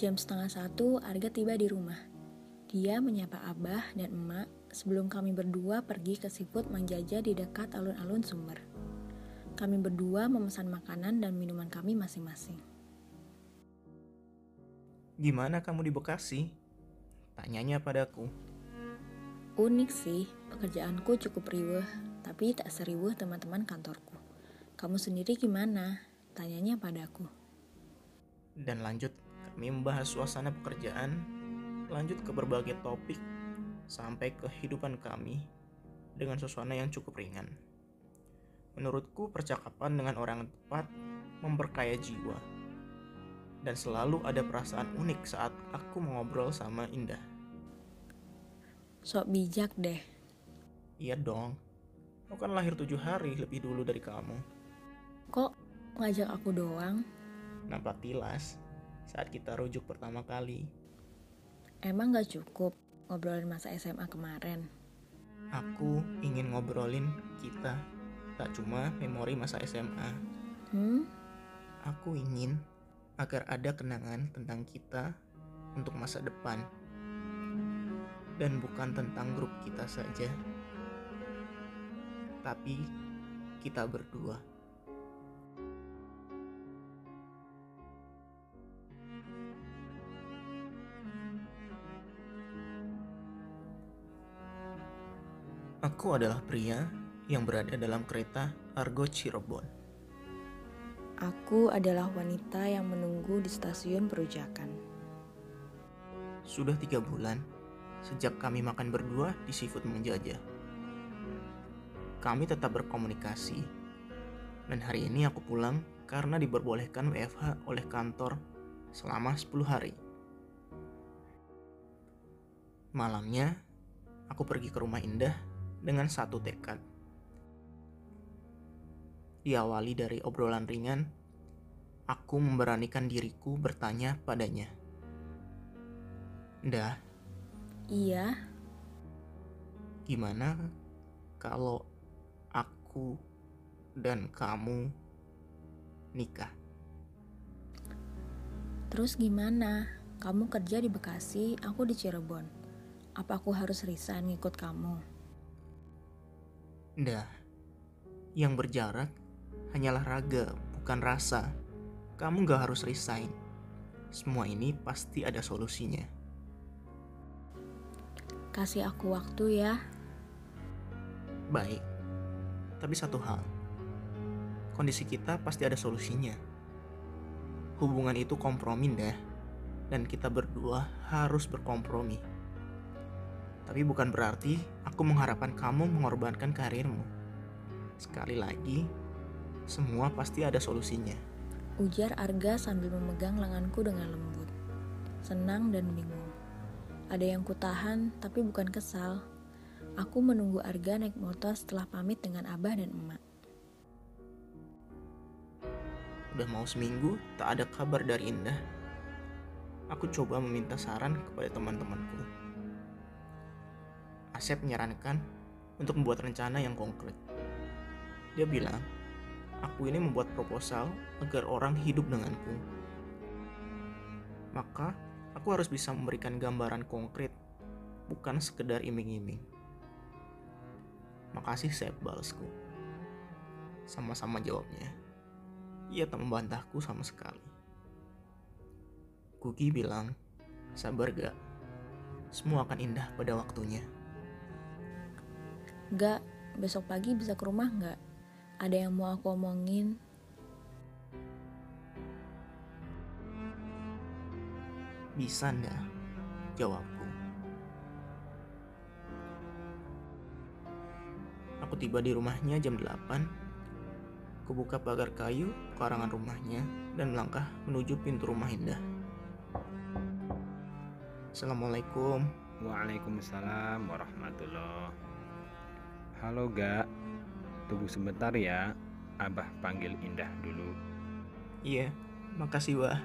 Jam setengah satu, Arga tiba di rumah. Dia menyapa Abah dan Emak sebelum kami berdua pergi ke siput menjajah di dekat alun-alun sumber. Kami berdua memesan makanan dan minuman kami masing-masing. Gimana kamu di Bekasi? Tanyanya padaku. Unik sih, pekerjaanku cukup riweh, tapi tak seriweh teman-teman kantorku. Kamu sendiri gimana? Tanyanya padaku. Dan lanjut, kami membahas suasana pekerjaan, lanjut ke berbagai topik, sampai kehidupan kami dengan suasana yang cukup ringan. Menurutku, percakapan dengan orang tepat memperkaya jiwa. Dan selalu ada perasaan unik saat aku mengobrol sama Indah. Sok bijak deh. Iya dong, aku kan lahir tujuh hari lebih dulu dari kamu. Kok ngajak aku doang? Nampak tilas saat kita rujuk pertama kali. Emang gak cukup ngobrolin masa SMA kemarin? Aku ingin ngobrolin kita, tak cuma memori masa SMA. Hmm? Aku ingin agar ada kenangan tentang kita untuk masa depan. Dan bukan tentang grup kita saja. Tapi kita berdua. Aku adalah pria yang berada dalam kereta Argo Cirebon. Aku adalah wanita yang menunggu di stasiun perujakan. Sudah tiga bulan sejak kami makan berdua di seafood menjajah. Kami tetap berkomunikasi. Dan hari ini aku pulang karena diperbolehkan WFH oleh kantor selama 10 hari. Malamnya, aku pergi ke rumah Indah dengan satu tekad. Diawali dari obrolan ringan, aku memberanikan diriku bertanya padanya. Dah, Iya, gimana kalau aku dan kamu nikah? terus gimana? Kamu kerja di Bekasi, aku di Cirebon. Apa aku harus resign ngikut kamu? Dah, yang berjarak hanyalah raga, bukan rasa. Kamu gak harus resign. Semua ini pasti ada solusinya. Kasih aku waktu ya. Baik, tapi satu hal. Kondisi kita pasti ada solusinya. Hubungan itu kompromi dah, dan kita berdua harus berkompromi. Tapi bukan berarti aku mengharapkan kamu mengorbankan karirmu. Sekali lagi, semua pasti ada solusinya. Ujar Arga sambil memegang lenganku dengan lembut. Senang dan bingung. Ada yang kutahan, tapi bukan kesal. Aku menunggu Arga naik motor setelah pamit dengan Abah dan Emak. Udah mau seminggu, tak ada kabar dari Indah. Aku coba meminta saran kepada teman-temanku. Asep menyarankan untuk membuat rencana yang konkret. Dia bilang, aku ini membuat proposal agar orang hidup denganku. Maka, aku harus bisa memberikan gambaran konkret, bukan sekedar iming-iming. Makasih Sep balasku. Sama-sama jawabnya. Ia tak membantahku sama sekali. Kuki bilang, sabar gak? Semua akan indah pada waktunya. Gak, besok pagi bisa ke rumah gak? Ada yang mau aku omongin? Bisa ndak? Jawabku. Aku tiba di rumahnya jam 8. Kubuka pagar kayu karangan rumahnya dan melangkah menuju pintu rumah Indah. Assalamualaikum. Waalaikumsalam warahmatullah. Halo Gak, tunggu sebentar ya. Abah panggil Indah dulu. Iya, makasih Wah.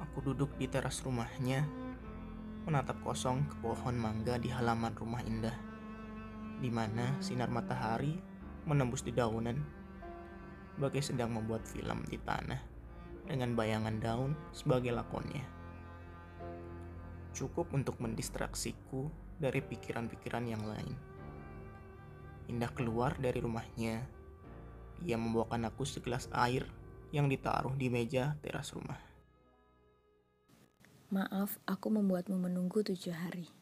Aku duduk di teras rumahnya, menatap kosong ke pohon mangga di halaman rumah Indah, di mana sinar matahari menembus di daunan bagai sedang membuat film di tanah dengan bayangan daun sebagai lakonnya. Cukup untuk mendistraksiku dari pikiran-pikiran yang lain. Indah keluar dari rumahnya. Ia membawakan aku segelas air yang ditaruh di meja teras rumah. Maaf, aku membuatmu menunggu tujuh hari.